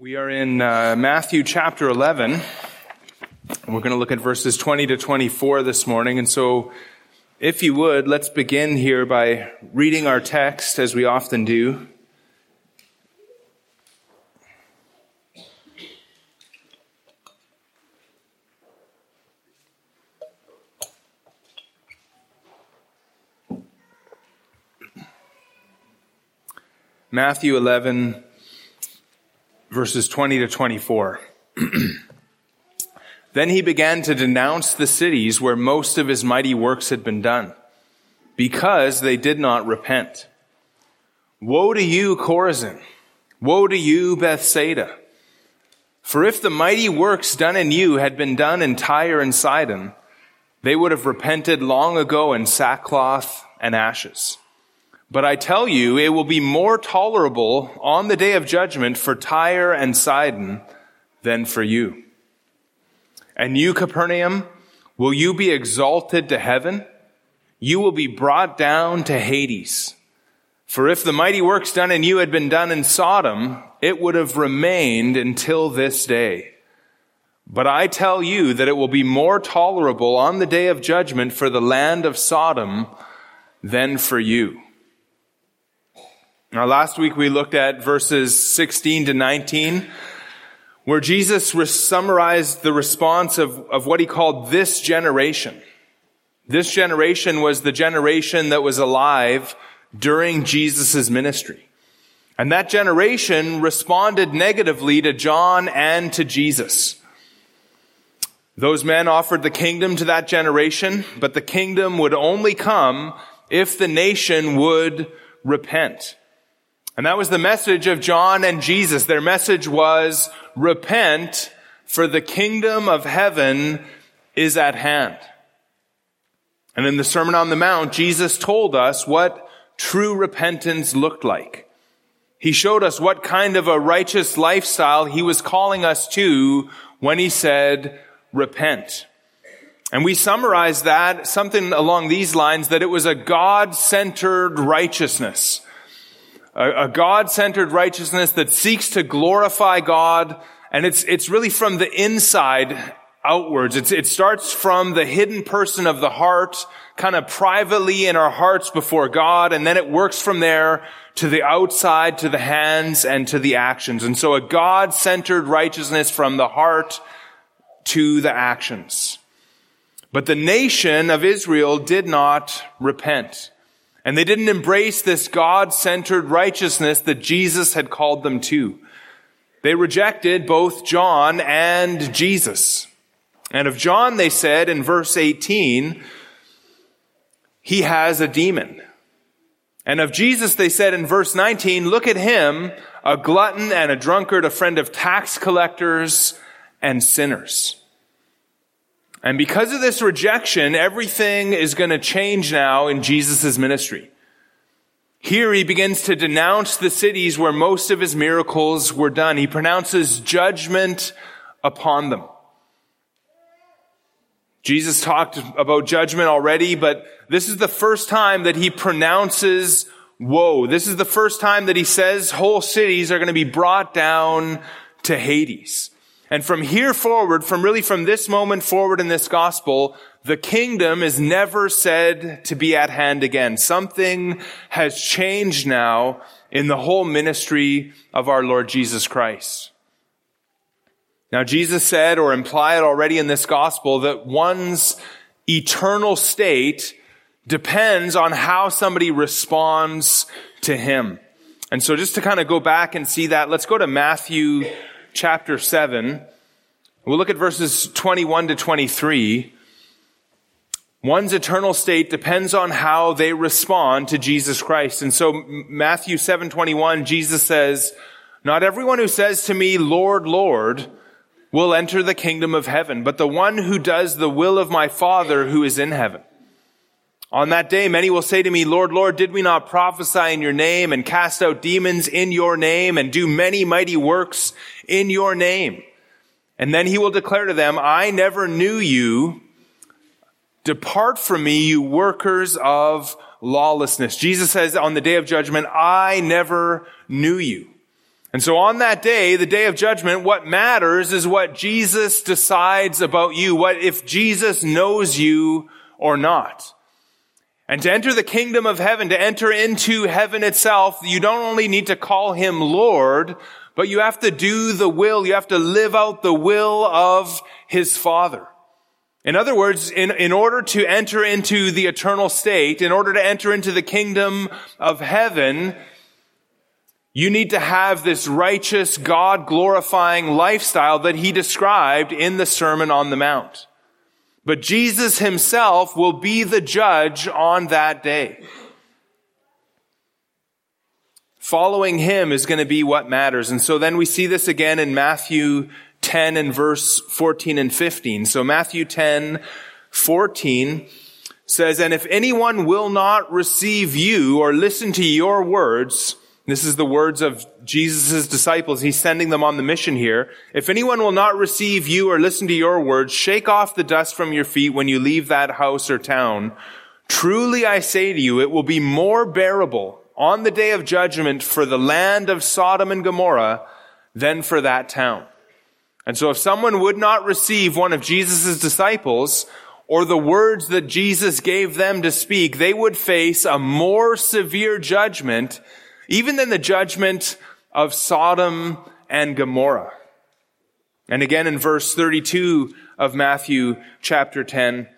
We are in uh, Matthew chapter 11. We're going to look at verses 20 to 24 this morning. And so, if you would, let's begin here by reading our text as we often do. Matthew 11, verses 20 to 24. then he began to denounce the cities where most of his mighty works had been done, because they did not repent. Woe to you, Chorazin! Woe to you, Bethsaida! For if the mighty works done in you had been done in Tyre and Sidon, they would have repented long ago in sackcloth and ashes. But I tell you, it will be more tolerable on the day of judgment for Tyre and Sidon than for you. And you, Capernaum, will you be exalted to heaven? You will be brought down to Hades. For if the mighty works done in you had been done in Sodom, it would have remained until this day. But I tell you that it will be more tolerable on the day of judgment for the land of Sodom than for you. Now, last week we looked at verses 16 to 19, where Jesus summarized the response of, of what he called this generation. This generation was the generation that was alive during Jesus' ministry. And that generation responded negatively to John and to Jesus. Those men offered the kingdom to that generation, but the kingdom would only come if the nation would repent. And that was the message of John and Jesus. Their message was, repent, for the kingdom of heaven is at hand. And in the Sermon on the Mount, Jesus told us what true repentance looked like. He showed us what kind of a righteous lifestyle he was calling us to when he said, repent. And we summarize that something along these lines that it was a God-centered righteousness a, a God-centered righteousness that seeks to glorify God. And it's, it's really from the inside outwards. It's, it starts from the hidden person of the heart, kind of privately in our hearts before God. And then it works from there to the outside, to the hands, and to the actions. And so a God-centered righteousness from the heart to the actions. But the nation of Israel did not repent. And they didn't embrace this God-centered righteousness that Jesus had called them to. They rejected both John and Jesus. And of John, they said in verse 18, he has a demon. And of Jesus, they said in verse 19, look at him, a glutton and a drunkard, a friend of tax collectors and sinners. And because of this rejection, everything is going to change now in Jesus' ministry. Here he begins to denounce the cities where most of his miracles were done. He pronounces judgment upon them. Jesus talked about judgment already, but this is the first time that he pronounces woe. This is the first time that he says whole cities are going to be brought down to Hades. And from here forward, from really from this moment forward in this gospel, the kingdom is never said to be at hand again. Something has changed now in the whole ministry of our Lord Jesus Christ. Now, Jesus said or implied already in this gospel that one's eternal state depends on how somebody responds to him. And so just to kind of go back and see that, let's go to Matthew chapter 7. We'll look at verses 21 to 23. One's eternal state depends on how they respond to Jesus Christ. And so Matthew 7:21 Jesus says, "Not everyone who says to me, Lord, Lord, will enter the kingdom of heaven, but the one who does the will of my Father who is in heaven." On that day, many will say to me, Lord, Lord, did we not prophesy in your name and cast out demons in your name and do many mighty works in your name? And then he will declare to them, I never knew you. Depart from me, you workers of lawlessness. Jesus says on the day of judgment, I never knew you. And so on that day, the day of judgment, what matters is what Jesus decides about you. What if Jesus knows you or not? And to enter the kingdom of heaven, to enter into heaven itself, you don't only need to call him Lord, but you have to do the will, you have to live out the will of his Father. In other words, in, in order to enter into the eternal state, in order to enter into the kingdom of heaven, you need to have this righteous, God glorifying lifestyle that he described in the Sermon on the Mount. But Jesus himself will be the judge on that day. Following him is going to be what matters. And so then we see this again in Matthew 10 and verse 14 and 15. So Matthew 10, 14 says, And if anyone will not receive you or listen to your words, this is the words of Jesus' disciples. He's sending them on the mission here. If anyone will not receive you or listen to your words, shake off the dust from your feet when you leave that house or town. Truly I say to you, it will be more bearable on the day of judgment for the land of Sodom and Gomorrah than for that town. And so if someone would not receive one of Jesus' disciples or the words that Jesus gave them to speak, they would face a more severe judgment even than the judgment of Sodom and Gomorrah. And again in verse 32 of Matthew chapter 10,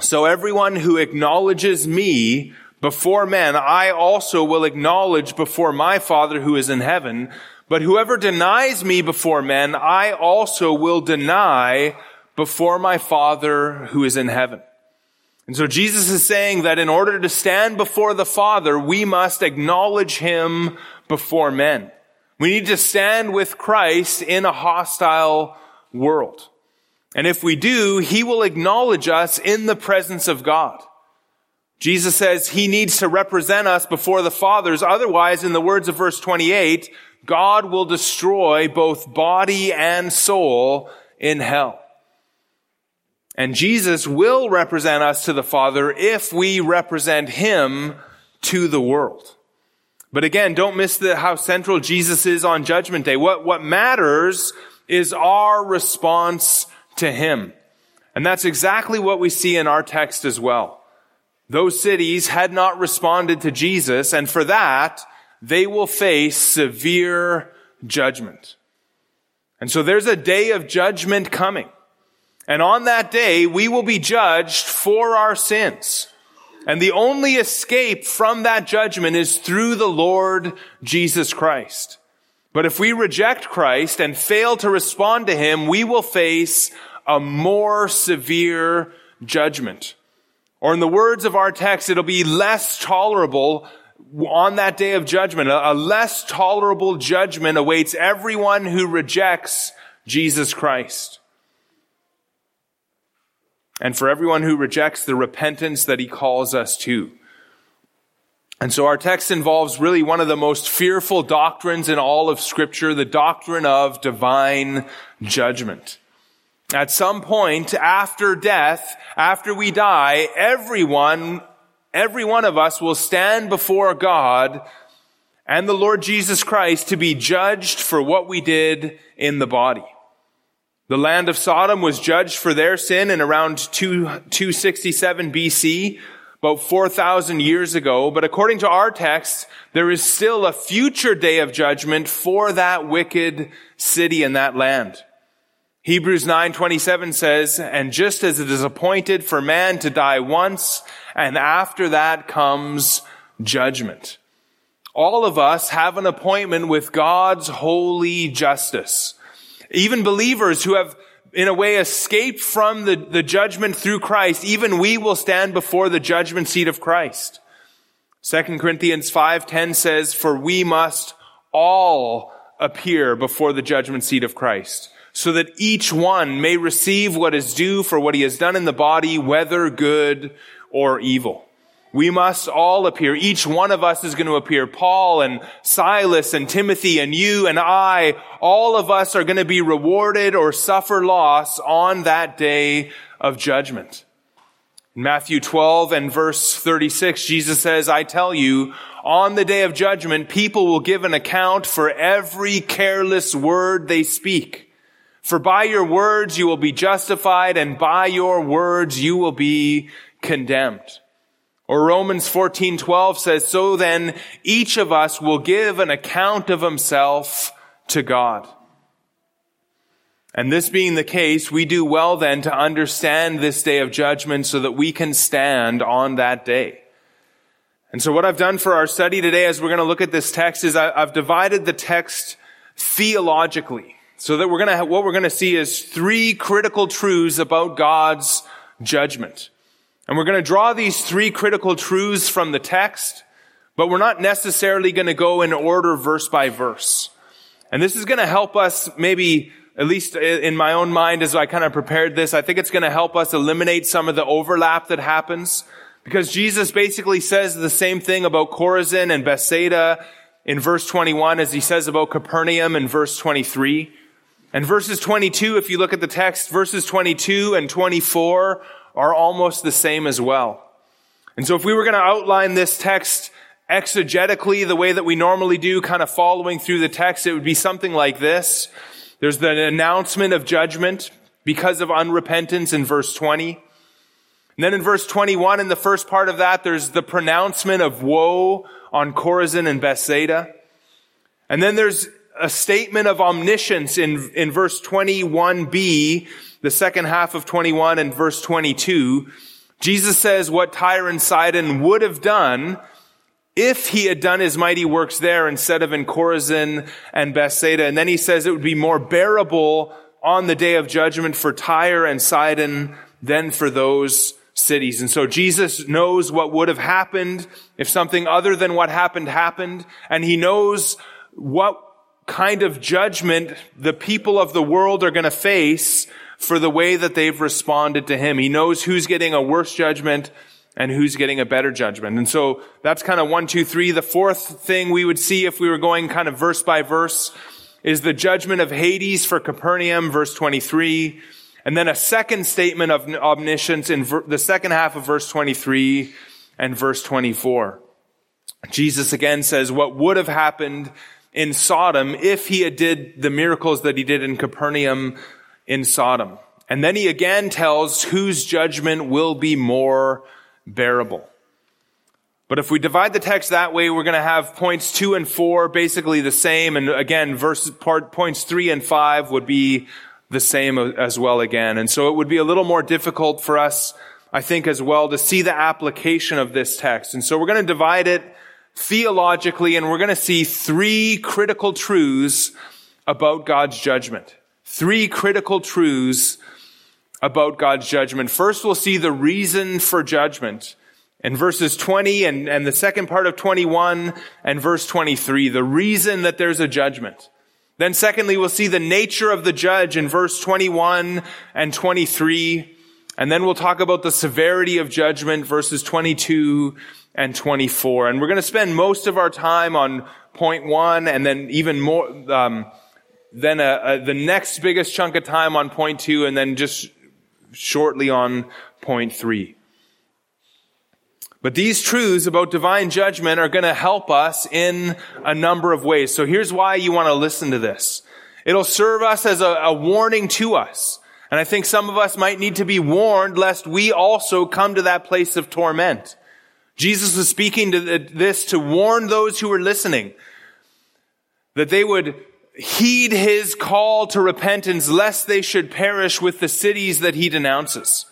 so everyone who acknowledges me before men, I also will acknowledge before my Father who is in heaven. But whoever denies me before men, I also will deny before my Father who is in heaven. And so Jesus is saying that in order to stand before the Father, we must acknowledge Him before men. We need to stand with Christ in a hostile world. And if we do, He will acknowledge us in the presence of God. Jesus says He needs to represent us before the fathers. Otherwise, in the words of verse 28, God will destroy both body and soul in hell. And Jesus will represent us to the Father if we represent Him to the world. But again, don't miss the, how central Jesus is on Judgment Day. What, what matters is our response to Him. And that's exactly what we see in our text as well. Those cities had not responded to Jesus, and for that, they will face severe judgment. And so there's a day of judgment coming. And on that day, we will be judged for our sins. And the only escape from that judgment is through the Lord Jesus Christ. But if we reject Christ and fail to respond to Him, we will face a more severe judgment. Or in the words of our text, it'll be less tolerable on that day of judgment. A, less tolerable judgment awaits everyone who rejects Jesus Christ and for everyone who rejects the repentance that he calls us to. And so our text involves really one of the most fearful doctrines in all of scripture, the doctrine of divine judgment. At some point after death, after we die, everyone, every one of us will stand before God and the Lord Jesus Christ to be judged for what we did in the body. The land of Sodom was judged for their sin in around 2, 267 BC, about 4,000 years ago. But according to our text, there is still a future day of judgment for that wicked city and that land. Hebrews 9:27 says, "And just as it is appointed for man to die once, and after that comes judgment." All of us have an appointment with God's holy justice. Even believers who have in a way escaped from the, the judgment through Christ, even we will stand before the judgment seat of Christ. 2 Corinthians 5:10 says, "For we must all appear before the judgment seat of Christ, so that each one may receive what is due for what he has done in the body, whether good or evil." We must all appear. Each one of us is going to appear. Paul and Silas and Timothy and you and I, all of us are going to be rewarded or suffer loss on that day of judgment. In Matthew 12 and verse 36, Jesus says, I tell you, on the day of judgment, people will give an account for every careless word they speak. For by your words you will be justified and by your words you will be condemned. Or Romans 14:12 says, "So then each of us will give an account of himself to God." And this being the case, we do well then to understand this day of judgment so that we can stand on that day. And so what I've done for our study today as we're going to look at this text is I've divided the text theologically so that we're going to, have, what we're going to see is three critical truths about God's judgment. And we're going to draw these three critical truths from the text, but we're not necessarily going to go in order verse by verse. And this is going to help us maybe, at least in my own mind as I kind of prepared this, I think it's going to help us eliminate some of the overlap that happens. Because Jesus basically says the same thing about Chorazin and Bethsaida in verse 21 as he says about Capernaum in verse 23. And verses 22, if you look at the text, verses 22 and 24 are almost the same as well. And so if we were going to outline this text exegetically, the way that we normally do, kind of following through the text, it would be something like this. There's the announcement of judgment because of unrepentance in verse 20. And then in verse 21, in the first part of that, there's the pronouncement of woe on Chorazin and Bethsaida. And then there's a statement of omniscience in, in verse 21b the second half of 21 and verse 22, Jesus says what Tyre and Sidon would have done if he had done his mighty works there instead of in Chorazin and Bethsaida. And then he says it would be more bearable on the day of judgment for Tyre and Sidon than for those cities. And so Jesus knows what would have happened if something other than what happened happened. And he knows what kind of judgment the people of the world are going to face for the way that they've responded to him. He knows who's getting a worse judgment and who's getting a better judgment. And so that's kind of one, two, three. The fourth thing we would see if we were going kind of verse by verse is the judgment of Hades for Capernaum, verse 23. And then a second statement of omniscience in ver- the second half of verse 23 and verse 24. Jesus again says what would have happened in Sodom if he had did the miracles that he did in Capernaum in Sodom. And then he again tells whose judgment will be more bearable. But if we divide the text that way, we're going to have points two and four basically the same. And again, verse part, points three and five would be the same as well again. And so it would be a little more difficult for us, I think, as well to see the application of this text. And so we're going to divide it theologically and we're going to see three critical truths about God's judgment three critical truths about God's judgment. First, we'll see the reason for judgment. In verses 20 and, and the second part of 21 and verse 23, the reason that there's a judgment. Then secondly, we'll see the nature of the judge in verse 21 and 23. And then we'll talk about the severity of judgment, verses 22 and 24. And we're going to spend most of our time on point one and then even more, um, then a, a, the next biggest chunk of time on point two, and then just shortly on point three. But these truths about divine judgment are going to help us in a number of ways. So here's why you want to listen to this. It'll serve us as a, a warning to us. And I think some of us might need to be warned lest we also come to that place of torment. Jesus was speaking to this to warn those who were listening that they would heed his call to repentance lest they should perish with the cities that he denounces.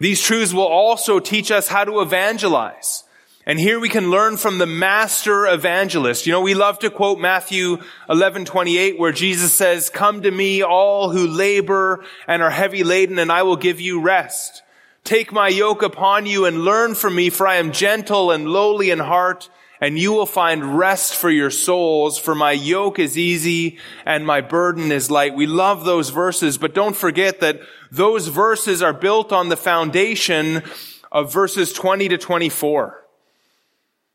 These truths will also teach us how to evangelize. And here we can learn from the master evangelist. You know, we love to quote Matthew 11, 28, where Jesus says, come to me all who labor and are heavy laden and I will give you rest. Take my yoke upon you and learn from me, for I am gentle and lowly in heart and you will find rest for your souls, for my yoke is easy and my burden is light. We love those verses, but don't forget that those verses are built on the foundation of verses 20 to 24.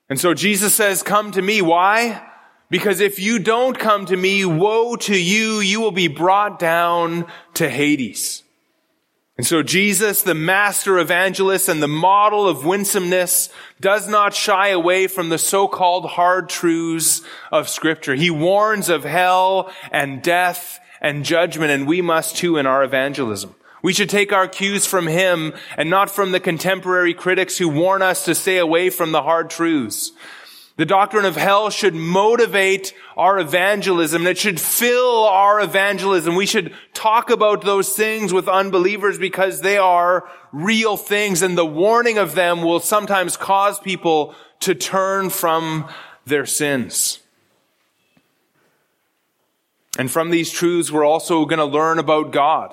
And so Jesus says, come to me. Why? Because if you don't come to me, woe to you, you will be brought down to Hades. And so Jesus, the master evangelist and the model of winsomeness, does not shy away from the so-called hard truths of scripture. He warns of hell and death and judgment, and we must too in our evangelism. We should take our cues from him and not from the contemporary critics who warn us to stay away from the hard truths. The doctrine of hell should motivate our evangelism and it should fill our evangelism. We should talk about those things with unbelievers because they are real things and the warning of them will sometimes cause people to turn from their sins. And from these truths, we're also going to learn about God.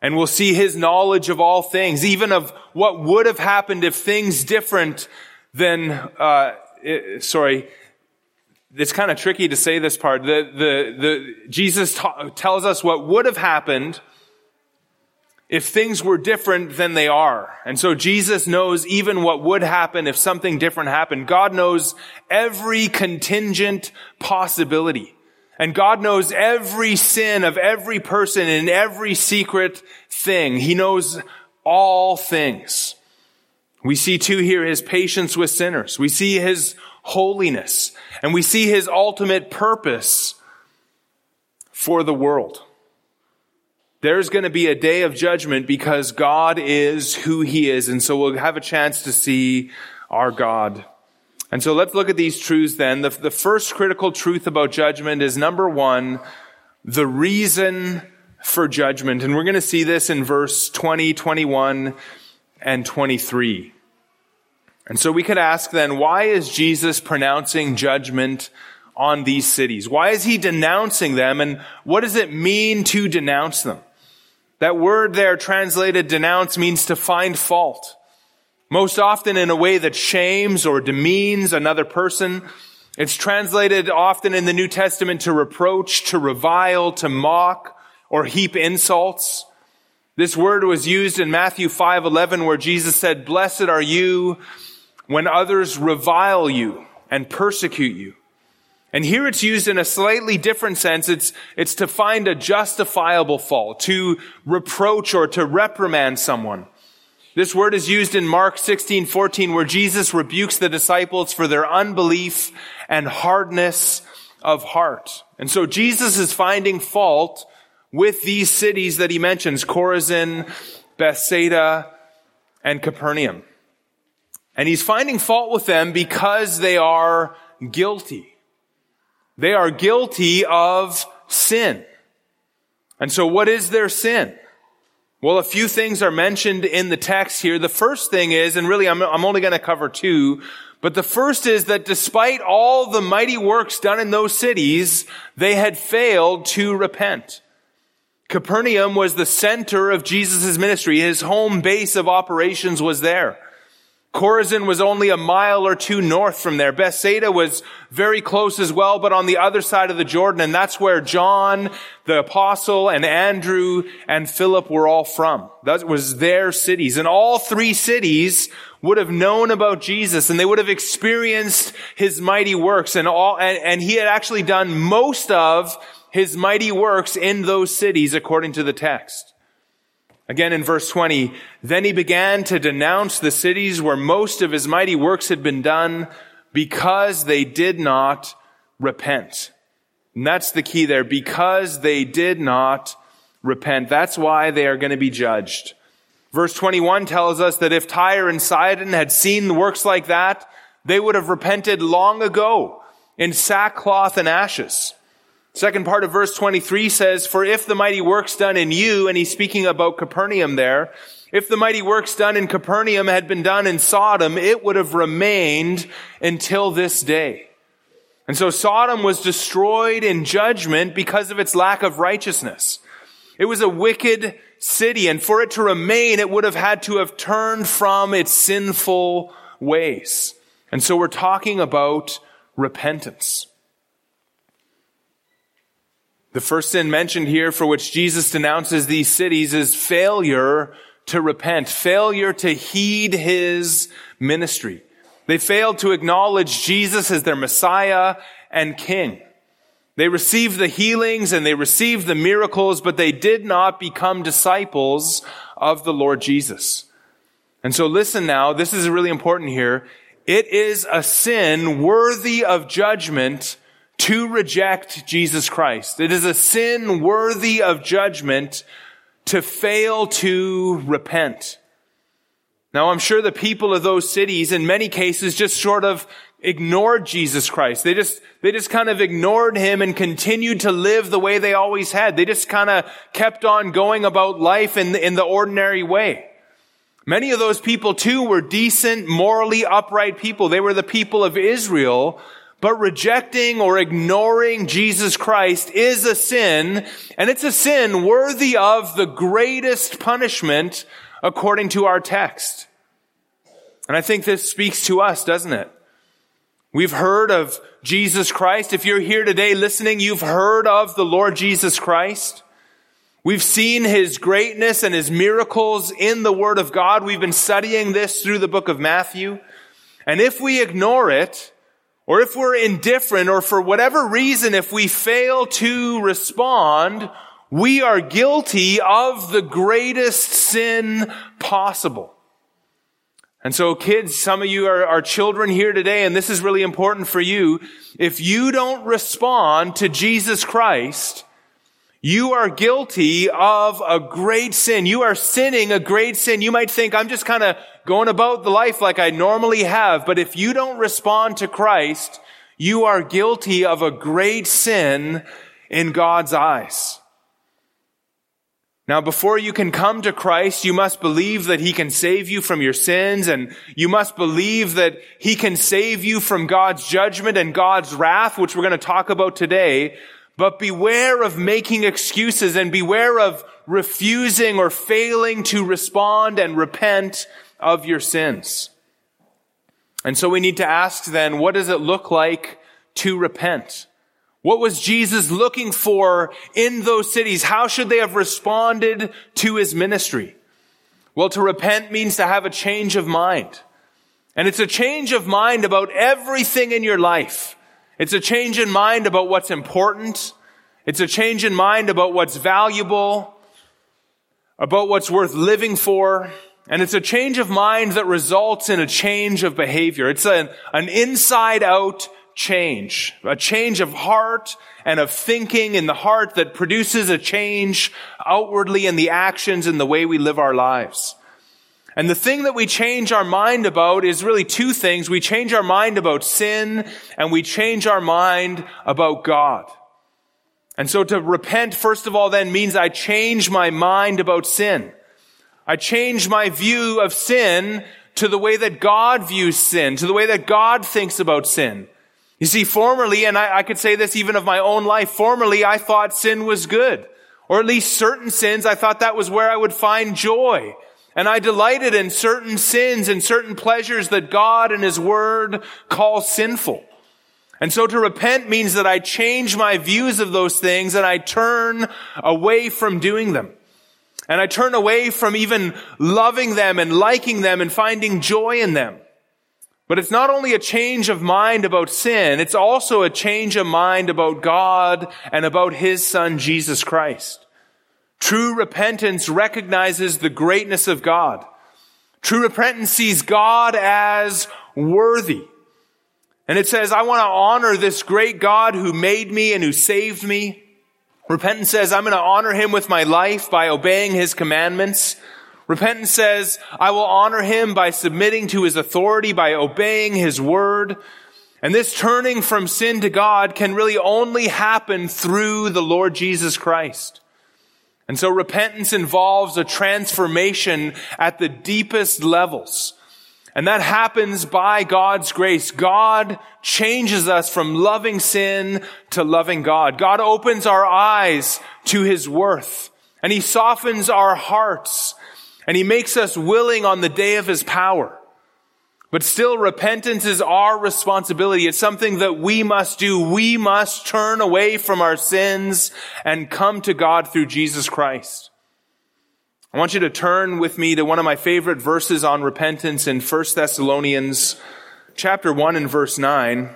And we'll see his knowledge of all things, even of what would have happened if things different than, uh, it, sorry, it's kind of tricky to say this part. The, the, the, Jesus ta- tells us what would have happened if things were different than they are. And so Jesus knows even what would happen if something different happened. God knows every contingent possibility. And God knows every sin of every person and every secret thing. He knows all things. We see too here his patience with sinners. We see his holiness and we see his ultimate purpose for the world. There's going to be a day of judgment because God is who he is. And so we'll have a chance to see our God. And so let's look at these truths then. The, the first critical truth about judgment is number one, the reason for judgment. And we're going to see this in verse 20, 21, and 23. And so we could ask then, why is Jesus pronouncing judgment on these cities? Why is he denouncing them? And what does it mean to denounce them? That word there translated denounce means to find fault. Most often in a way that shames or demeans another person. It's translated often in the New Testament to reproach, to revile, to mock, or heap insults. This word was used in Matthew 5:11 where Jesus said, "Blessed are you when others revile you and persecute you. And here it's used in a slightly different sense. It's, it's to find a justifiable fault, to reproach or to reprimand someone. This word is used in Mark 16, 14, where Jesus rebukes the disciples for their unbelief and hardness of heart. And so Jesus is finding fault with these cities that he mentions, Chorazin, Bethsaida, and Capernaum. And he's finding fault with them because they are guilty. They are guilty of sin. And so what is their sin? Well, a few things are mentioned in the text here. The first thing is, and really I'm, I'm only going to cover two, but the first is that despite all the mighty works done in those cities, they had failed to repent. Capernaum was the center of Jesus' ministry. His home base of operations was there. Chorazin was only a mile or two north from there. Bethsaida was very close as well, but on the other side of the Jordan, and that's where John, the apostle, and Andrew and Philip were all from. That was their cities. And all three cities would have known about Jesus and they would have experienced his mighty works and all, and, and he had actually done most of his mighty works in those cities according to the text. Again in verse 20, then he began to denounce the cities where most of his mighty works had been done because they did not repent. And that's the key there. Because they did not repent. That's why they are going to be judged. Verse 21 tells us that if Tyre and Sidon had seen works like that, they would have repented long ago in sackcloth and ashes. Second part of verse 23 says, For if the mighty works done in you, and he's speaking about Capernaum there, if the mighty works done in Capernaum had been done in Sodom, it would have remained until this day. And so Sodom was destroyed in judgment because of its lack of righteousness. It was a wicked city, and for it to remain, it would have had to have turned from its sinful ways. And so we're talking about repentance. The first sin mentioned here for which Jesus denounces these cities is failure to repent, failure to heed his ministry. They failed to acknowledge Jesus as their Messiah and King. They received the healings and they received the miracles, but they did not become disciples of the Lord Jesus. And so listen now, this is really important here. It is a sin worthy of judgment to reject Jesus Christ. It is a sin worthy of judgment to fail to repent. Now I'm sure the people of those cities in many cases just sort of ignored Jesus Christ. They just, they just kind of ignored him and continued to live the way they always had. They just kind of kept on going about life in the, in the ordinary way. Many of those people too were decent, morally upright people. They were the people of Israel, but rejecting or ignoring Jesus Christ is a sin, and it's a sin worthy of the greatest punishment according to our text. And I think this speaks to us, doesn't it? We've heard of Jesus Christ. If you're here today listening, you've heard of the Lord Jesus Christ. We've seen his greatness and his miracles in the Word of God. We've been studying this through the book of Matthew. And if we ignore it, or if we're indifferent, or for whatever reason, if we fail to respond, we are guilty of the greatest sin possible. And so kids, some of you are, are, children here today, and this is really important for you. If you don't respond to Jesus Christ, you are guilty of a great sin. You are sinning a great sin. You might think, I'm just kind of going about the life like I normally have. But if you don't respond to Christ, you are guilty of a great sin in God's eyes. Now, before you can come to Christ, you must believe that He can save you from your sins, and you must believe that He can save you from God's judgment and God's wrath, which we're going to talk about today. But beware of making excuses and beware of refusing or failing to respond and repent of your sins. And so we need to ask then, what does it look like to repent? What was Jesus looking for in those cities? How should they have responded to his ministry? Well, to repent means to have a change of mind. And it's a change of mind about everything in your life. It's a change in mind about what's important. It's a change in mind about what's valuable, about what's worth living for. And it's a change of mind that results in a change of behavior. It's an, an inside out change, a change of heart and of thinking in the heart that produces a change outwardly in the actions and the way we live our lives. And the thing that we change our mind about is really two things. We change our mind about sin and we change our mind about God. And so to repent, first of all, then means I change my mind about sin. I change my view of sin to the way that God views sin, to the way that God thinks about sin. You see, formerly, and I, I, could say this even of my own life, formerly I thought sin was good. Or at least certain sins, I thought that was where I would find joy. And I delighted in certain sins and certain pleasures that God and His Word call sinful. And so to repent means that I change my views of those things and I turn away from doing them. And I turn away from even loving them and liking them and finding joy in them. But it's not only a change of mind about sin, it's also a change of mind about God and about His Son, Jesus Christ. True repentance recognizes the greatness of God. True repentance sees God as worthy. And it says, I want to honor this great God who made me and who saved me. Repentance says, I'm going to honor Him with my life by obeying His commandments. Repentance says, I will honor him by submitting to his authority, by obeying his word. And this turning from sin to God can really only happen through the Lord Jesus Christ. And so repentance involves a transformation at the deepest levels. And that happens by God's grace. God changes us from loving sin to loving God. God opens our eyes to his worth and he softens our hearts and he makes us willing on the day of his power. But still, repentance is our responsibility. It's something that we must do. We must turn away from our sins and come to God through Jesus Christ. I want you to turn with me to one of my favorite verses on repentance in 1 Thessalonians chapter 1 and verse 9.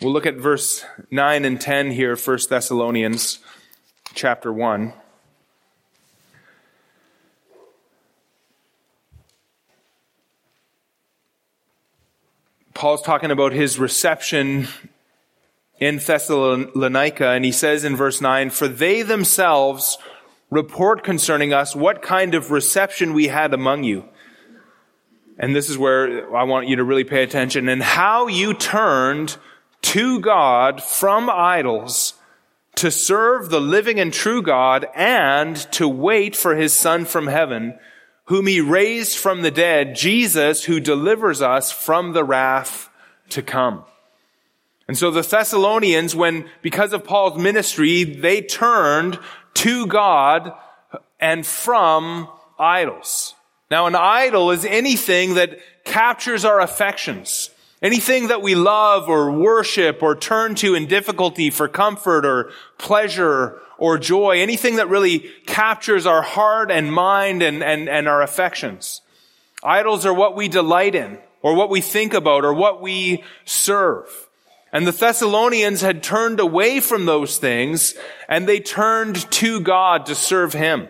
We'll look at verse 9 and 10 here, 1 Thessalonians chapter 1. Paul's talking about his reception in Thessalonica, and he says in verse 9, For they themselves report concerning us what kind of reception we had among you. And this is where I want you to really pay attention, and how you turned to God from idols to serve the living and true God and to wait for his Son from heaven, whom he raised from the dead, Jesus, who delivers us from the wrath to come. And so the Thessalonians, when, because of Paul's ministry, they turned to God and from idols. Now, an idol is anything that captures our affections. Anything that we love or worship or turn to in difficulty for comfort or pleasure or joy, anything that really captures our heart and mind and, and, and our affections. Idols are what we delight in or what we think about or what we serve. And the Thessalonians had turned away from those things and they turned to God to serve Him.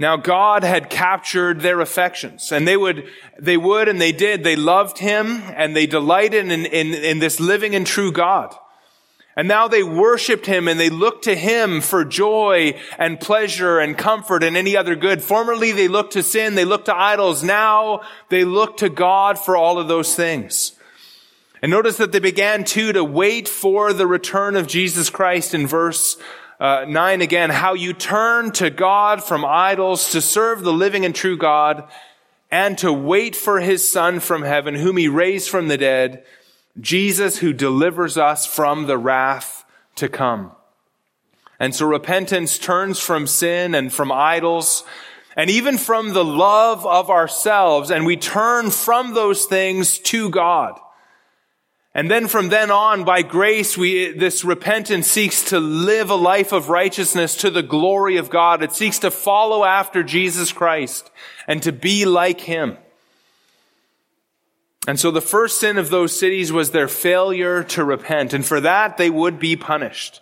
Now God had captured their affections and they would, they would and they did. They loved him and they delighted in, in, in this living and true God. And now they worshiped him and they looked to him for joy and pleasure and comfort and any other good. Formerly they looked to sin, they looked to idols. Now they look to God for all of those things. And notice that they began too to wait for the return of Jesus Christ in verse uh, 9 again, how you turn to God from idols to serve the living and true God and to wait for his son from heaven, whom he raised from the dead, Jesus who delivers us from the wrath to come. And so repentance turns from sin and from idols and even from the love of ourselves and we turn from those things to God. And then from then on, by grace, we, this repentance seeks to live a life of righteousness to the glory of God. It seeks to follow after Jesus Christ and to be like Him. And so the first sin of those cities was their failure to repent. And for that, they would be punished.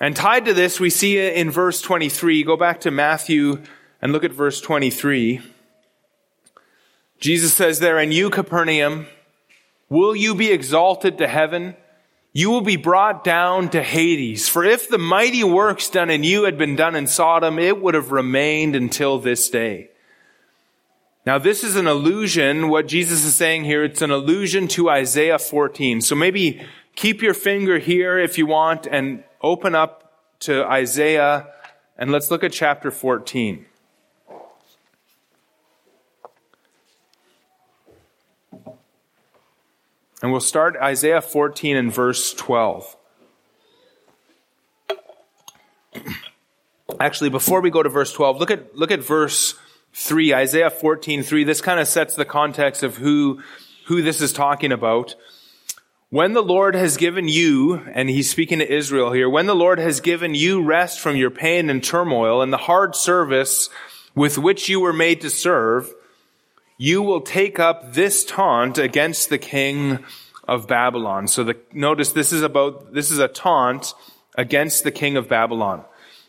And tied to this, we see in verse 23, go back to Matthew and look at verse 23. Jesus says there, and you, Capernaum, Will you be exalted to heaven? You will be brought down to Hades. For if the mighty works done in you had been done in Sodom, it would have remained until this day. Now, this is an allusion, what Jesus is saying here, it's an allusion to Isaiah 14. So maybe keep your finger here if you want and open up to Isaiah and let's look at chapter 14. And we'll start Isaiah 14 and verse 12. Actually, before we go to verse 12, look at, look at verse 3, Isaiah 14, 3. This kind of sets the context of who, who this is talking about. When the Lord has given you, and he's speaking to Israel here, when the Lord has given you rest from your pain and turmoil and the hard service with which you were made to serve, you will take up this taunt against the king of Babylon. So the, notice this is about, this is a taunt against the king of Babylon.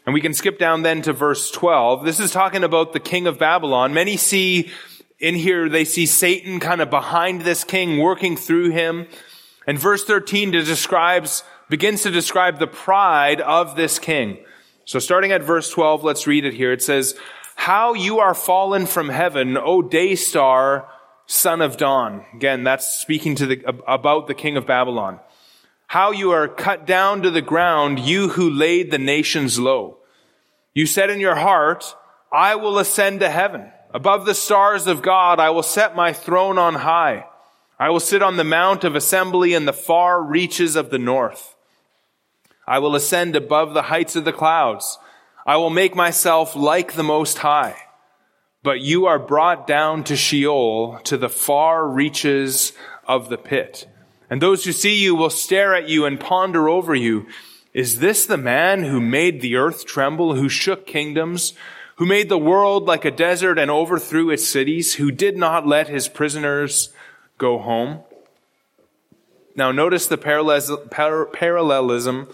And we can skip down then to verse 12. This is talking about the king of Babylon. Many see in here, they see Satan kind of behind this king, working through him. And verse 13 describes, begins to describe the pride of this king. So starting at verse 12, let's read it here. It says, how you are fallen from heaven, O day star, son of dawn. Again, that's speaking to the, about the king of Babylon. How you are cut down to the ground, you who laid the nations low. You said in your heart, I will ascend to heaven. Above the stars of God, I will set my throne on high. I will sit on the mount of assembly in the far reaches of the north. I will ascend above the heights of the clouds. I will make myself like the Most High. But you are brought down to Sheol, to the far reaches of the pit. And those who see you will stare at you and ponder over you. Is this the man who made the earth tremble, who shook kingdoms, who made the world like a desert and overthrew its cities, who did not let his prisoners go home? Now notice the parallelism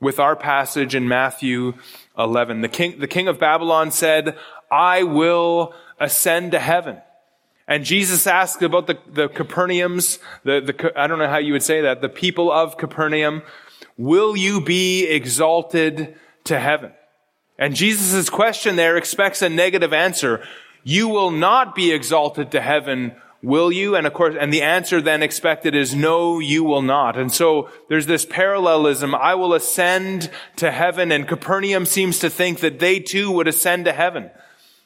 with our passage in Matthew 11. The king, the king of Babylon said, I will ascend to heaven. And Jesus asked about the, the Capernaums, the, the, I don't know how you would say that, the people of Capernaum, will you be exalted to heaven? And Jesus' question there expects a negative answer. You will not be exalted to heaven, will you? And of course, and the answer then expected is no, you will not. And so there's this parallelism. I will ascend to heaven and Capernaum seems to think that they too would ascend to heaven.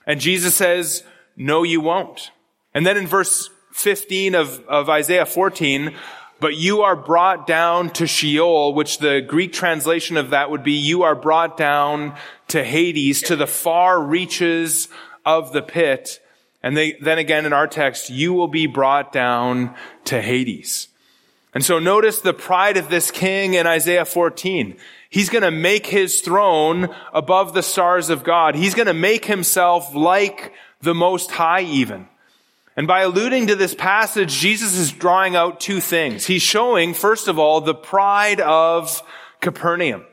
And Jesus says, no, you won't. And then in verse 15 of, of Isaiah 14, but you are brought down to Sheol, which the Greek translation of that would be, you are brought down to Hades, to the far reaches of the pit. And they, then again in our text, you will be brought down to Hades. And so notice the pride of this king in Isaiah 14. He's going to make his throne above the stars of God. He's going to make himself like the Most High even. And by alluding to this passage, Jesus is drawing out two things. He's showing, first of all, the pride of Capernaum.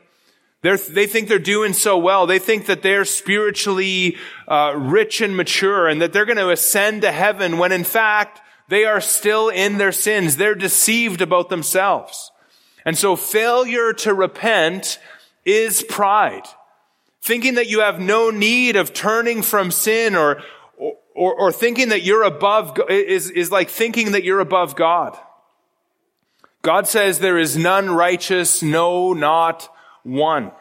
They're, they think they're doing so well. They think that they're spiritually uh, rich and mature and that they're going to ascend to heaven when in fact they are still in their sins. They're deceived about themselves. And so failure to repent is pride. Thinking that you have no need of turning from sin or, or, or thinking that you're above is, is like thinking that you're above God. God says there is none righteous, no, not one.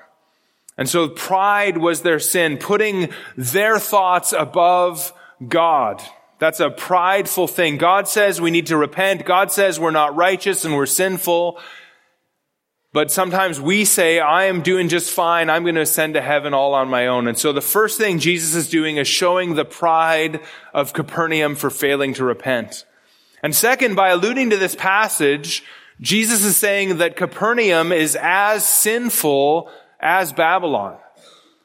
And so pride was their sin, putting their thoughts above God. That's a prideful thing. God says we need to repent. God says we're not righteous and we're sinful. But sometimes we say, I am doing just fine. I'm going to ascend to heaven all on my own. And so the first thing Jesus is doing is showing the pride of Capernaum for failing to repent. And second, by alluding to this passage, Jesus is saying that Capernaum is as sinful as Babylon.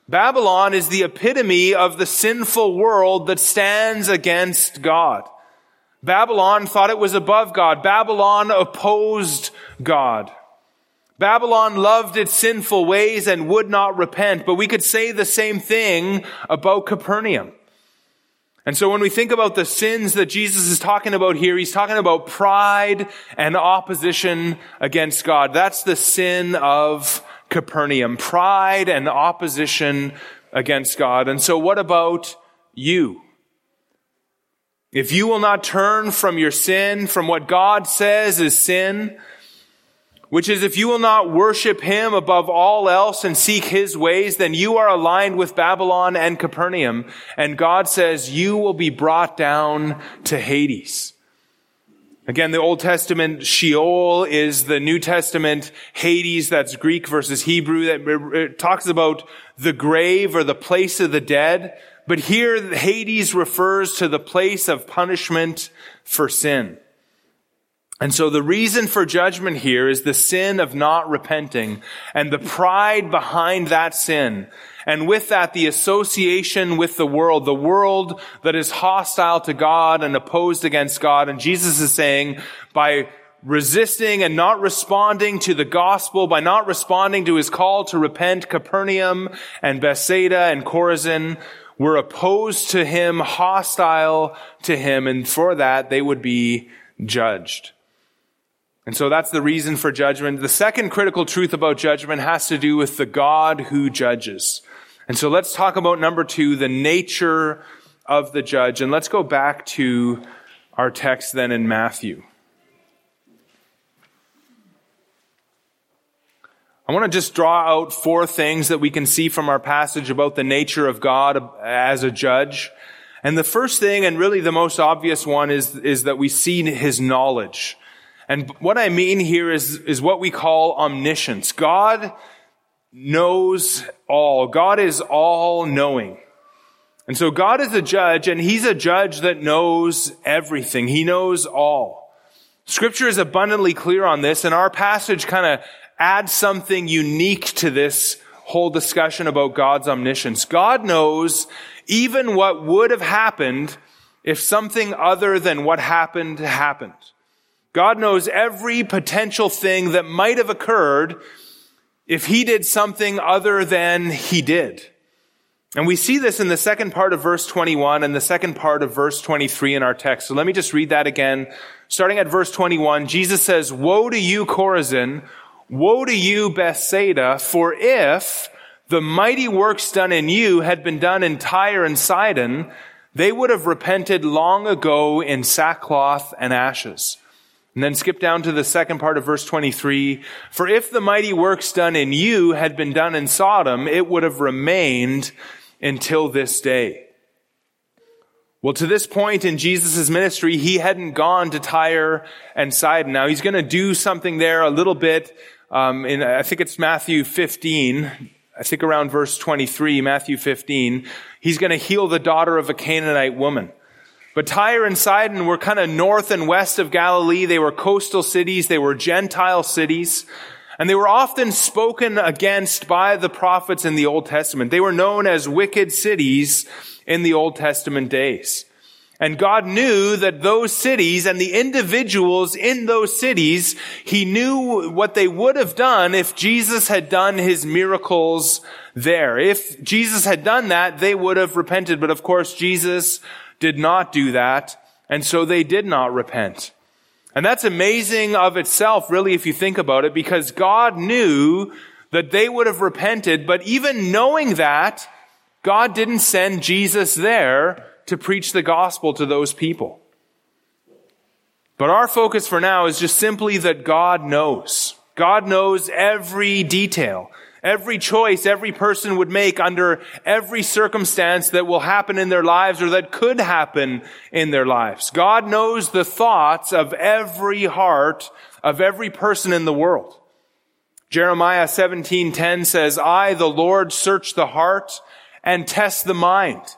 Babylon is the epitome of the sinful world that stands against God. Babylon thought it was above God. Babylon opposed God. Babylon loved its sinful ways and would not repent, but we could say the same thing about Capernaum. And so when we think about the sins that Jesus is talking about here, he's talking about pride and opposition against God. That's the sin of Capernaum. Pride and opposition against God. And so what about you? If you will not turn from your sin, from what God says is sin, which is if you will not worship him above all else and seek his ways, then you are aligned with Babylon and Capernaum. And God says you will be brought down to Hades. Again, the Old Testament Sheol is the New Testament Hades, that's Greek versus Hebrew, that talks about the grave or the place of the dead. But here, Hades refers to the place of punishment for sin. And so the reason for judgment here is the sin of not repenting and the pride behind that sin. And with that, the association with the world, the world that is hostile to God and opposed against God. And Jesus is saying, by resisting and not responding to the gospel, by not responding to his call to repent, Capernaum and Bethsaida and Chorazin were opposed to him, hostile to him, and for that they would be judged. And so that's the reason for judgment. The second critical truth about judgment has to do with the God who judges. And so let's talk about number two, the nature of the judge. And let's go back to our text then in Matthew. I want to just draw out four things that we can see from our passage about the nature of God as a judge. And the first thing, and really the most obvious one, is, is that we see his knowledge. And what I mean here is, is what we call omniscience. God knows all. God is all knowing. And so God is a judge and he's a judge that knows everything. He knows all. Scripture is abundantly clear on this and our passage kind of adds something unique to this whole discussion about God's omniscience. God knows even what would have happened if something other than what happened happened. God knows every potential thing that might have occurred if he did something other than he did. And we see this in the second part of verse 21 and the second part of verse 23 in our text. So let me just read that again. Starting at verse 21, Jesus says, Woe to you, Chorazin! Woe to you, Bethsaida! For if the mighty works done in you had been done in Tyre and Sidon, they would have repented long ago in sackcloth and ashes. And then skip down to the second part of verse 23. For if the mighty works done in you had been done in Sodom, it would have remained until this day. Well, to this point in Jesus' ministry, he hadn't gone to Tyre and Sidon. Now he's going to do something there a little bit. Um, in I think it's Matthew 15. I think around verse 23, Matthew 15. He's going to heal the daughter of a Canaanite woman. But Tyre and Sidon were kind of north and west of Galilee. They were coastal cities. They were Gentile cities. And they were often spoken against by the prophets in the Old Testament. They were known as wicked cities in the Old Testament days. And God knew that those cities and the individuals in those cities, He knew what they would have done if Jesus had done His miracles there. If Jesus had done that, they would have repented. But of course, Jesus did not do that. And so they did not repent. And that's amazing of itself, really, if you think about it, because God knew that they would have repented, but even knowing that, God didn't send Jesus there to preach the gospel to those people. But our focus for now is just simply that God knows. God knows every detail. Every choice every person would make under every circumstance that will happen in their lives or that could happen in their lives. God knows the thoughts of every heart of every person in the world. Jeremiah 17:10 says, "I the Lord search the heart and test the mind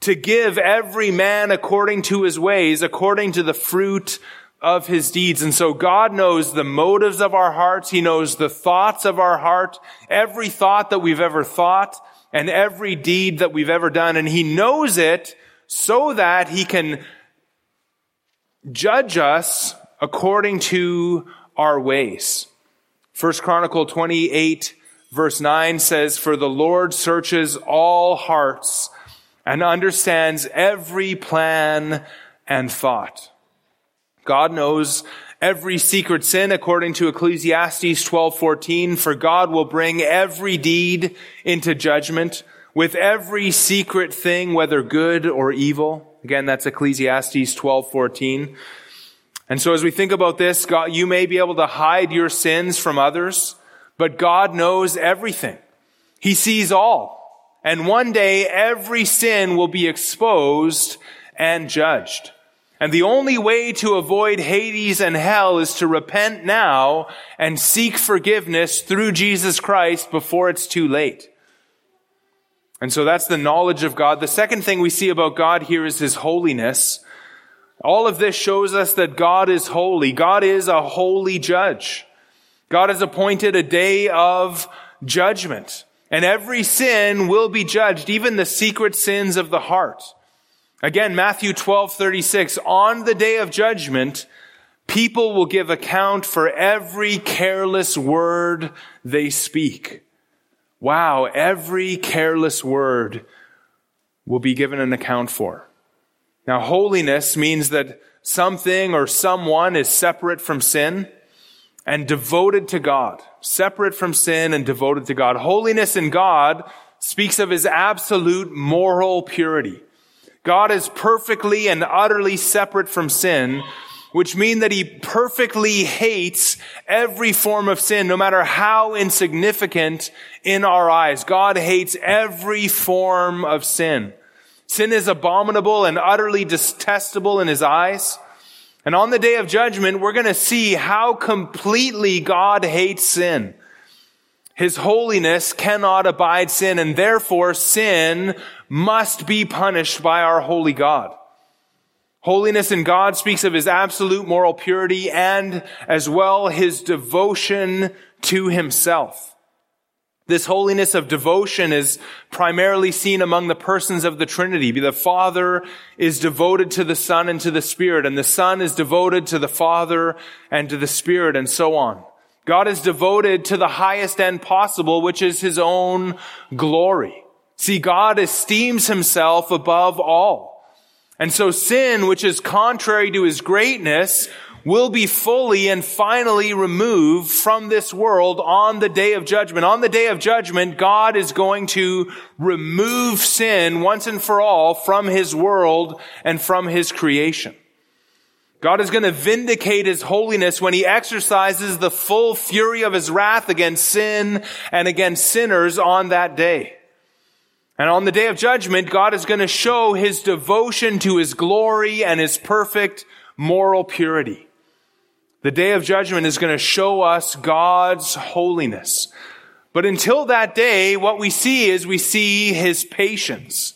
to give every man according to his ways, according to the fruit of his deeds. And so God knows the motives of our hearts. He knows the thoughts of our heart, every thought that we've ever thought and every deed that we've ever done. And he knows it so that he can judge us according to our ways. First Chronicle 28 verse 9 says, For the Lord searches all hearts and understands every plan and thought. God knows every secret sin according to Ecclesiastes 12:14 for God will bring every deed into judgment with every secret thing whether good or evil. Again, that's Ecclesiastes 12:14. And so as we think about this, God, you may be able to hide your sins from others, but God knows everything. He sees all. And one day every sin will be exposed and judged. And the only way to avoid Hades and hell is to repent now and seek forgiveness through Jesus Christ before it's too late. And so that's the knowledge of God. The second thing we see about God here is His holiness. All of this shows us that God is holy. God is a holy judge. God has appointed a day of judgment. And every sin will be judged, even the secret sins of the heart. Again, Matthew 12, 36, on the day of judgment, people will give account for every careless word they speak. Wow, every careless word will be given an account for. Now, holiness means that something or someone is separate from sin and devoted to God. Separate from sin and devoted to God. Holiness in God speaks of his absolute moral purity. God is perfectly and utterly separate from sin, which means that he perfectly hates every form of sin, no matter how insignificant in our eyes. God hates every form of sin. Sin is abominable and utterly detestable in his eyes. And on the day of judgment, we're going to see how completely God hates sin. His holiness cannot abide sin, and therefore sin must be punished by our holy God. Holiness in God speaks of his absolute moral purity and as well his devotion to himself. This holiness of devotion is primarily seen among the persons of the Trinity. The Father is devoted to the Son and to the Spirit, and the Son is devoted to the Father and to the Spirit, and so on. God is devoted to the highest end possible, which is his own glory. See, God esteems himself above all. And so sin, which is contrary to his greatness, will be fully and finally removed from this world on the day of judgment. On the day of judgment, God is going to remove sin once and for all from his world and from his creation. God is going to vindicate his holiness when he exercises the full fury of his wrath against sin and against sinners on that day. And on the day of judgment, God is going to show his devotion to his glory and his perfect moral purity. The day of judgment is going to show us God's holiness. But until that day, what we see is we see his patience.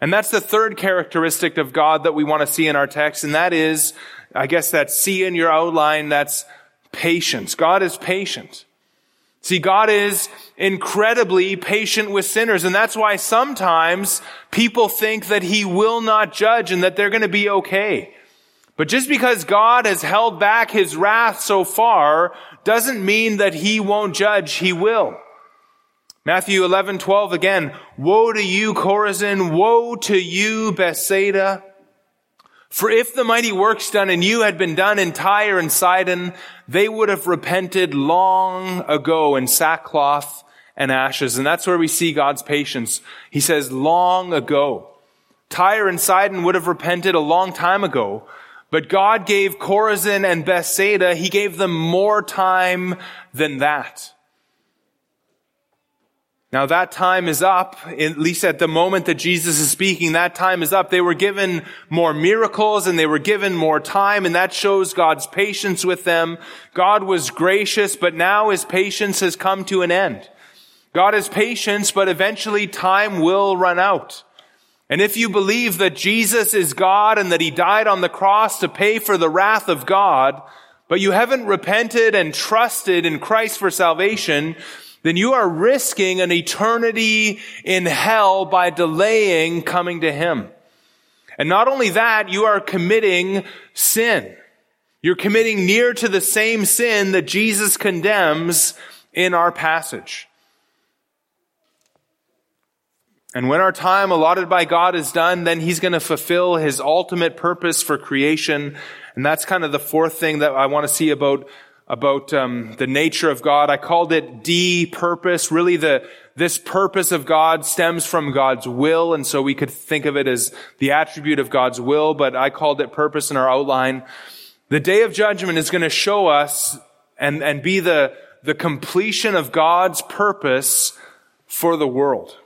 And that's the third characteristic of God that we want to see in our text. And that is, I guess that's see in your outline, that's patience. God is patient. See, God is incredibly patient with sinners. And that's why sometimes people think that he will not judge and that they're going to be okay. But just because God has held back his wrath so far doesn't mean that he won't judge. He will. Matthew 11, 12 again. Woe to you, Chorazin. Woe to you, Bethsaida. For if the mighty works done in you had been done in Tyre and Sidon, they would have repented long ago in sackcloth and ashes. And that's where we see God's patience. He says long ago. Tyre and Sidon would have repented a long time ago. But God gave Chorazin and Bethsaida, He gave them more time than that. Now that time is up, at least at the moment that Jesus is speaking, that time is up. They were given more miracles and they were given more time and that shows God's patience with them. God was gracious, but now his patience has come to an end. God is patience, but eventually time will run out. And if you believe that Jesus is God and that he died on the cross to pay for the wrath of God, but you haven't repented and trusted in Christ for salvation, then you are risking an eternity in hell by delaying coming to him. And not only that, you are committing sin. You're committing near to the same sin that Jesus condemns in our passage. And when our time allotted by God is done, then He's going to fulfill His ultimate purpose for creation. And that's kind of the fourth thing that I want to see about about um, the nature of God. I called it D purpose. Really, the this purpose of God stems from God's will, and so we could think of it as the attribute of God's will. But I called it purpose in our outline. The day of judgment is going to show us and and be the the completion of God's purpose for the world.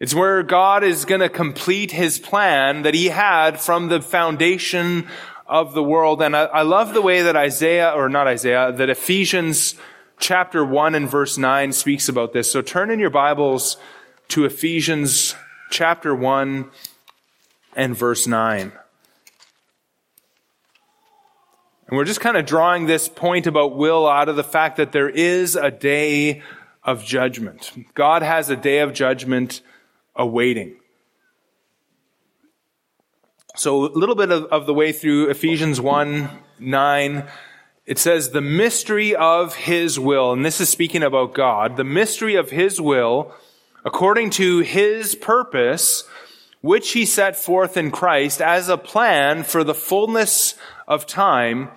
It's where God is going to complete his plan that he had from the foundation of the world. And I, I, love the way that Isaiah, or not Isaiah, that Ephesians chapter 1 and verse 9 speaks about this. So turn in your Bibles to Ephesians chapter 1 and verse 9. And we're just kind of drawing this point about will out of the fact that there is a day of judgment. God has a day of judgment awaiting. So a little bit of, of the way through Ephesians 1, 9, it says the mystery of his will, and this is speaking about God, the mystery of his will, according to his purpose, which he set forth in Christ as a plan for the fullness of time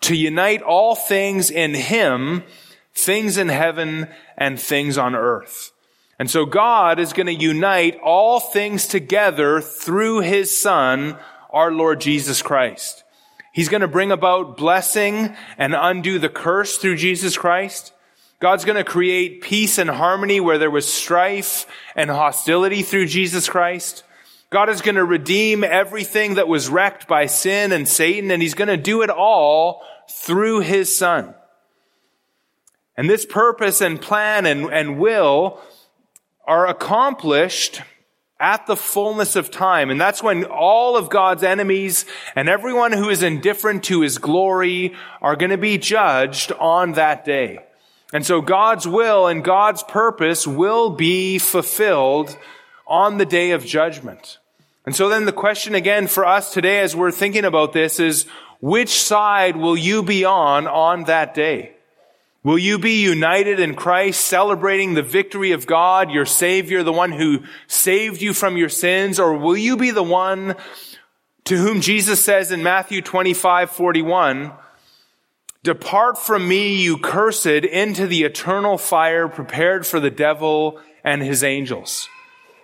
to unite all things in him, things in heaven and things on earth. And so God is going to unite all things together through his son, our Lord Jesus Christ. He's going to bring about blessing and undo the curse through Jesus Christ. God's going to create peace and harmony where there was strife and hostility through Jesus Christ. God is going to redeem everything that was wrecked by sin and Satan, and he's going to do it all through his son. And this purpose and plan and, and will are accomplished at the fullness of time. And that's when all of God's enemies and everyone who is indifferent to his glory are going to be judged on that day. And so God's will and God's purpose will be fulfilled on the day of judgment. And so then the question again for us today as we're thinking about this is, which side will you be on on that day? Will you be united in Christ, celebrating the victory of God, your Savior, the one who saved you from your sins? Or will you be the one to whom Jesus says in Matthew 25, 41, Depart from me, you cursed, into the eternal fire prepared for the devil and his angels.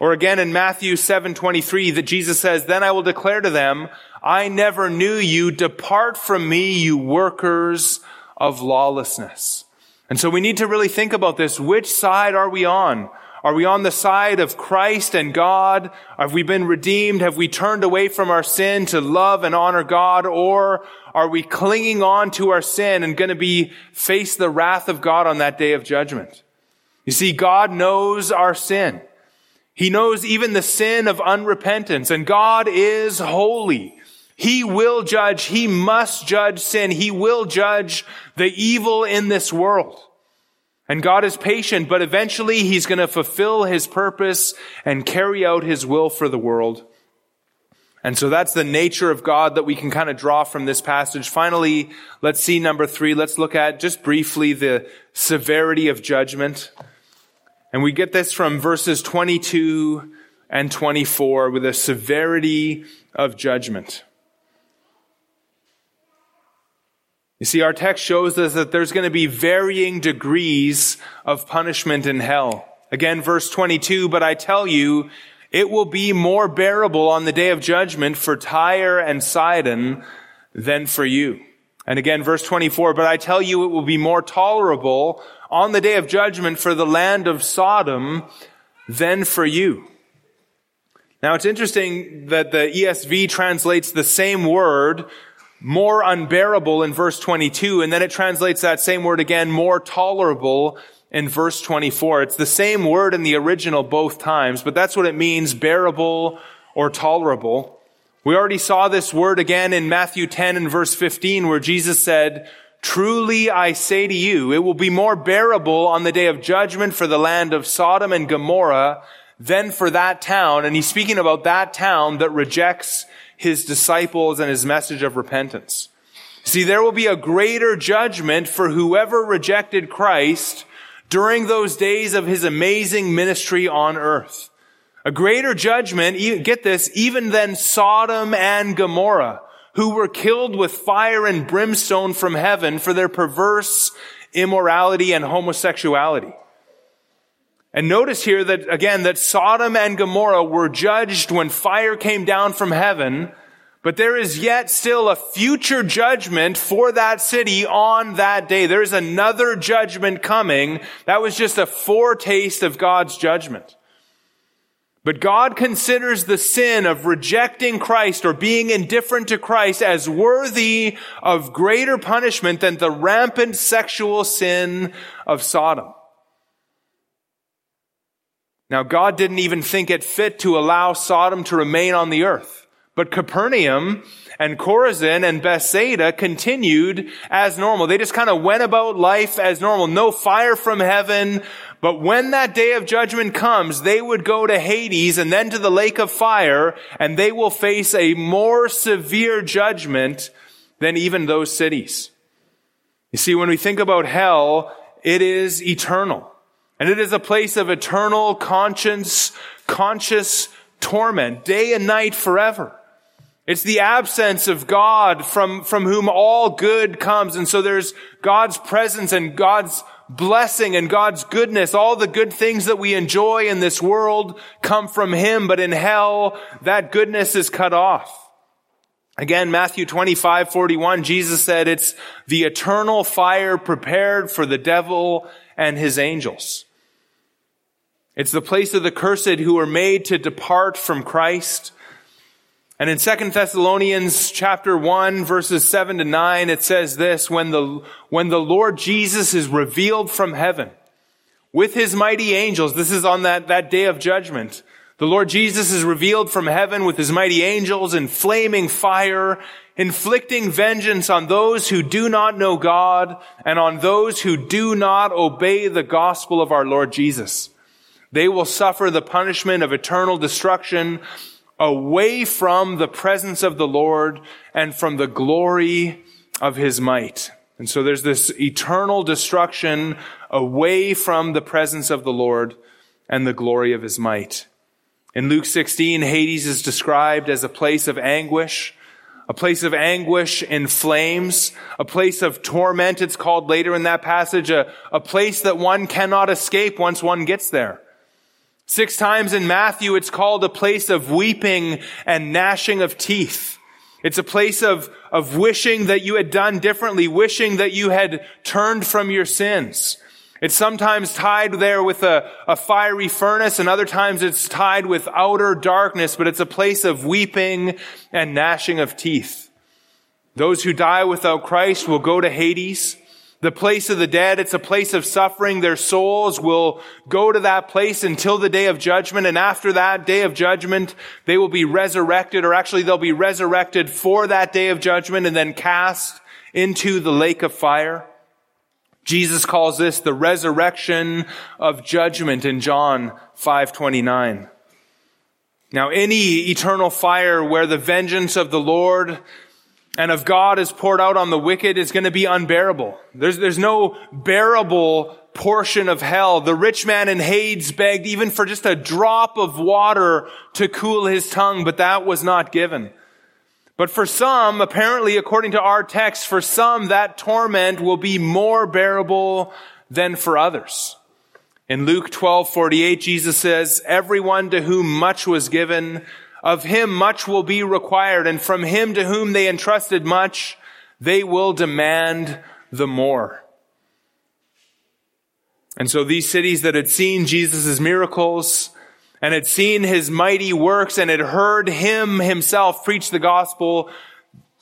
Or again in Matthew 7:23 that Jesus says, "Then I will declare to them, I never knew you. Depart from me, you workers of lawlessness." And so we need to really think about this. Which side are we on? Are we on the side of Christ and God? Have we been redeemed? Have we turned away from our sin to love and honor God? Or are we clinging on to our sin and going to be face the wrath of God on that day of judgment? You see, God knows our sin. He knows even the sin of unrepentance and God is holy. He will judge. He must judge sin. He will judge the evil in this world. And God is patient, but eventually he's going to fulfill his purpose and carry out his will for the world. And so that's the nature of God that we can kind of draw from this passage. Finally, let's see number three. Let's look at just briefly the severity of judgment. And we get this from verses 22 and 24 with the severity of judgment. You see, our text shows us that there's going to be varying degrees of punishment in hell. Again, verse 22, but I tell you, it will be more bearable on the day of judgment for Tyre and Sidon than for you. And again, verse 24, but I tell you, it will be more tolerable on the day of judgment for the land of Sodom than for you. Now it's interesting that the ESV translates the same word more unbearable in verse 22, and then it translates that same word again, more tolerable in verse 24. It's the same word in the original both times, but that's what it means, bearable or tolerable. We already saw this word again in Matthew 10 and verse 15 where Jesus said, Truly I say to you, it will be more bearable on the day of judgment for the land of Sodom and Gomorrah than for that town. And he's speaking about that town that rejects his disciples and his message of repentance. See, there will be a greater judgment for whoever rejected Christ during those days of his amazing ministry on earth. A greater judgment, get this, even than Sodom and Gomorrah, who were killed with fire and brimstone from heaven for their perverse immorality and homosexuality. And notice here that, again, that Sodom and Gomorrah were judged when fire came down from heaven, but there is yet still a future judgment for that city on that day. There is another judgment coming. That was just a foretaste of God's judgment. But God considers the sin of rejecting Christ or being indifferent to Christ as worthy of greater punishment than the rampant sexual sin of Sodom. Now, God didn't even think it fit to allow Sodom to remain on the earth. But Capernaum and Chorazin and Bethsaida continued as normal. They just kind of went about life as normal. No fire from heaven. But when that day of judgment comes, they would go to Hades and then to the lake of fire, and they will face a more severe judgment than even those cities. You see, when we think about hell, it is eternal. And it is a place of eternal conscience, conscious torment, day and night forever. It's the absence of God from, from whom all good comes. And so there's God's presence and God's blessing and God's goodness. All the good things that we enjoy in this world come from Him, but in hell, that goodness is cut off. Again, Matthew 25, 41, Jesus said it's the eternal fire prepared for the devil and his angels. It's the place of the cursed who are made to depart from Christ. And in 2 Thessalonians chapter 1 verses 7 to 9, it says this, when the, when the Lord Jesus is revealed from heaven with his mighty angels, this is on that, that day of judgment. The Lord Jesus is revealed from heaven with his mighty angels in flaming fire, inflicting vengeance on those who do not know God and on those who do not obey the gospel of our Lord Jesus. They will suffer the punishment of eternal destruction away from the presence of the Lord and from the glory of his might. And so there's this eternal destruction away from the presence of the Lord and the glory of his might. In Luke 16, Hades is described as a place of anguish, a place of anguish in flames, a place of torment, it's called later in that passage, a, a place that one cannot escape once one gets there. Six times in Matthew, it's called a place of weeping and gnashing of teeth. It's a place of, of wishing that you had done differently, wishing that you had turned from your sins. It's sometimes tied there with a, a fiery furnace and other times it's tied with outer darkness, but it's a place of weeping and gnashing of teeth. Those who die without Christ will go to Hades. The place of the dead, it's a place of suffering. Their souls will go to that place until the day of judgment. And after that day of judgment, they will be resurrected, or actually they'll be resurrected for that day of judgment and then cast into the lake of fire. Jesus calls this the resurrection of judgment in John 529. Now, any eternal fire where the vengeance of the Lord and of God is poured out on the wicked is going to be unbearable. There's, there's no bearable portion of hell. The rich man in Hades begged even for just a drop of water to cool his tongue, but that was not given. But for some, apparently according to our text, for some that torment will be more bearable than for others. In Luke 12:48 Jesus says, "Everyone to whom much was given, of him much will be required, and from him to whom they entrusted much, they will demand the more." And so these cities that had seen Jesus' miracles, and had seen his mighty works and had heard him himself preach the gospel,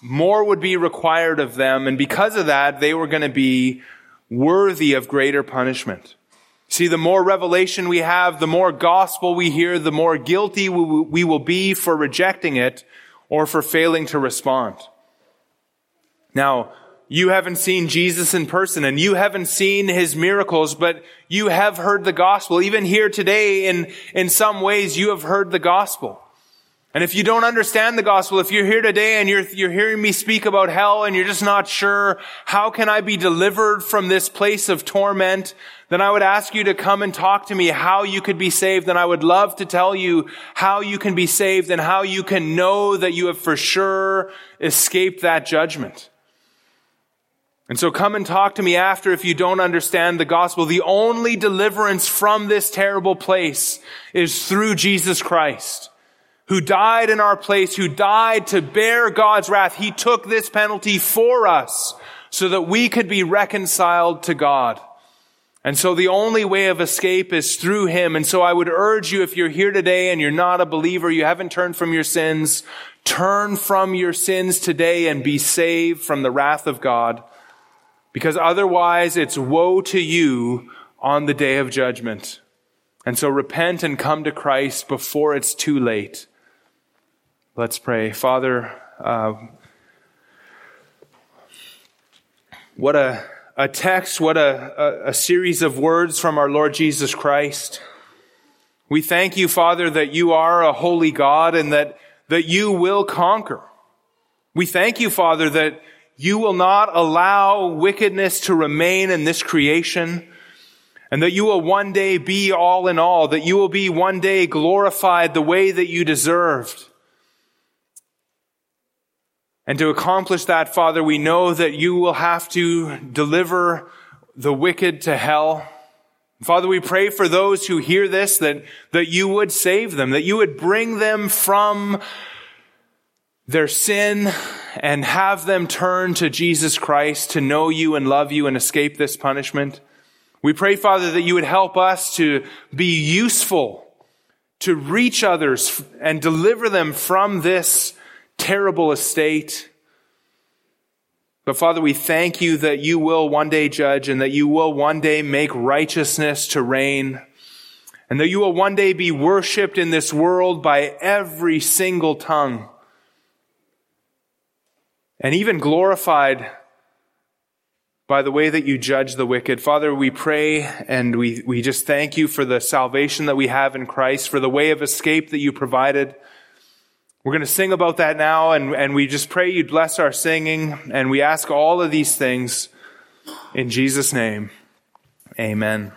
more would be required of them. And because of that, they were going to be worthy of greater punishment. See, the more revelation we have, the more gospel we hear, the more guilty we will be for rejecting it or for failing to respond. Now, you haven't seen Jesus in person and you haven't seen his miracles, but you have heard the gospel. Even here today, in, in some ways, you have heard the gospel. And if you don't understand the gospel, if you're here today and you're, you're hearing me speak about hell and you're just not sure, how can I be delivered from this place of torment? Then I would ask you to come and talk to me how you could be saved. And I would love to tell you how you can be saved and how you can know that you have for sure escaped that judgment. And so come and talk to me after if you don't understand the gospel. The only deliverance from this terrible place is through Jesus Christ, who died in our place, who died to bear God's wrath. He took this penalty for us so that we could be reconciled to God. And so the only way of escape is through him. And so I would urge you, if you're here today and you're not a believer, you haven't turned from your sins, turn from your sins today and be saved from the wrath of God. Because otherwise it's woe to you on the day of judgment. And so repent and come to Christ before it's too late. Let's pray. Father, uh, what a, a text, what a, a, a series of words from our Lord Jesus Christ. We thank you, Father, that you are a holy God and that, that you will conquer. We thank you, Father, that you will not allow wickedness to remain in this creation and that you will one day be all in all, that you will be one day glorified the way that you deserved. And to accomplish that, Father, we know that you will have to deliver the wicked to hell. Father, we pray for those who hear this that, that you would save them, that you would bring them from their sin and have them turn to Jesus Christ to know you and love you and escape this punishment. We pray, Father, that you would help us to be useful, to reach others and deliver them from this terrible estate. But Father, we thank you that you will one day judge and that you will one day make righteousness to reign and that you will one day be worshiped in this world by every single tongue and even glorified by the way that you judge the wicked. Father, we pray and we, we just thank you for the salvation that we have in Christ, for the way of escape that you provided. We're going to sing about that now, and, and we just pray you'd bless our singing, and we ask all of these things In Jesus' name, amen.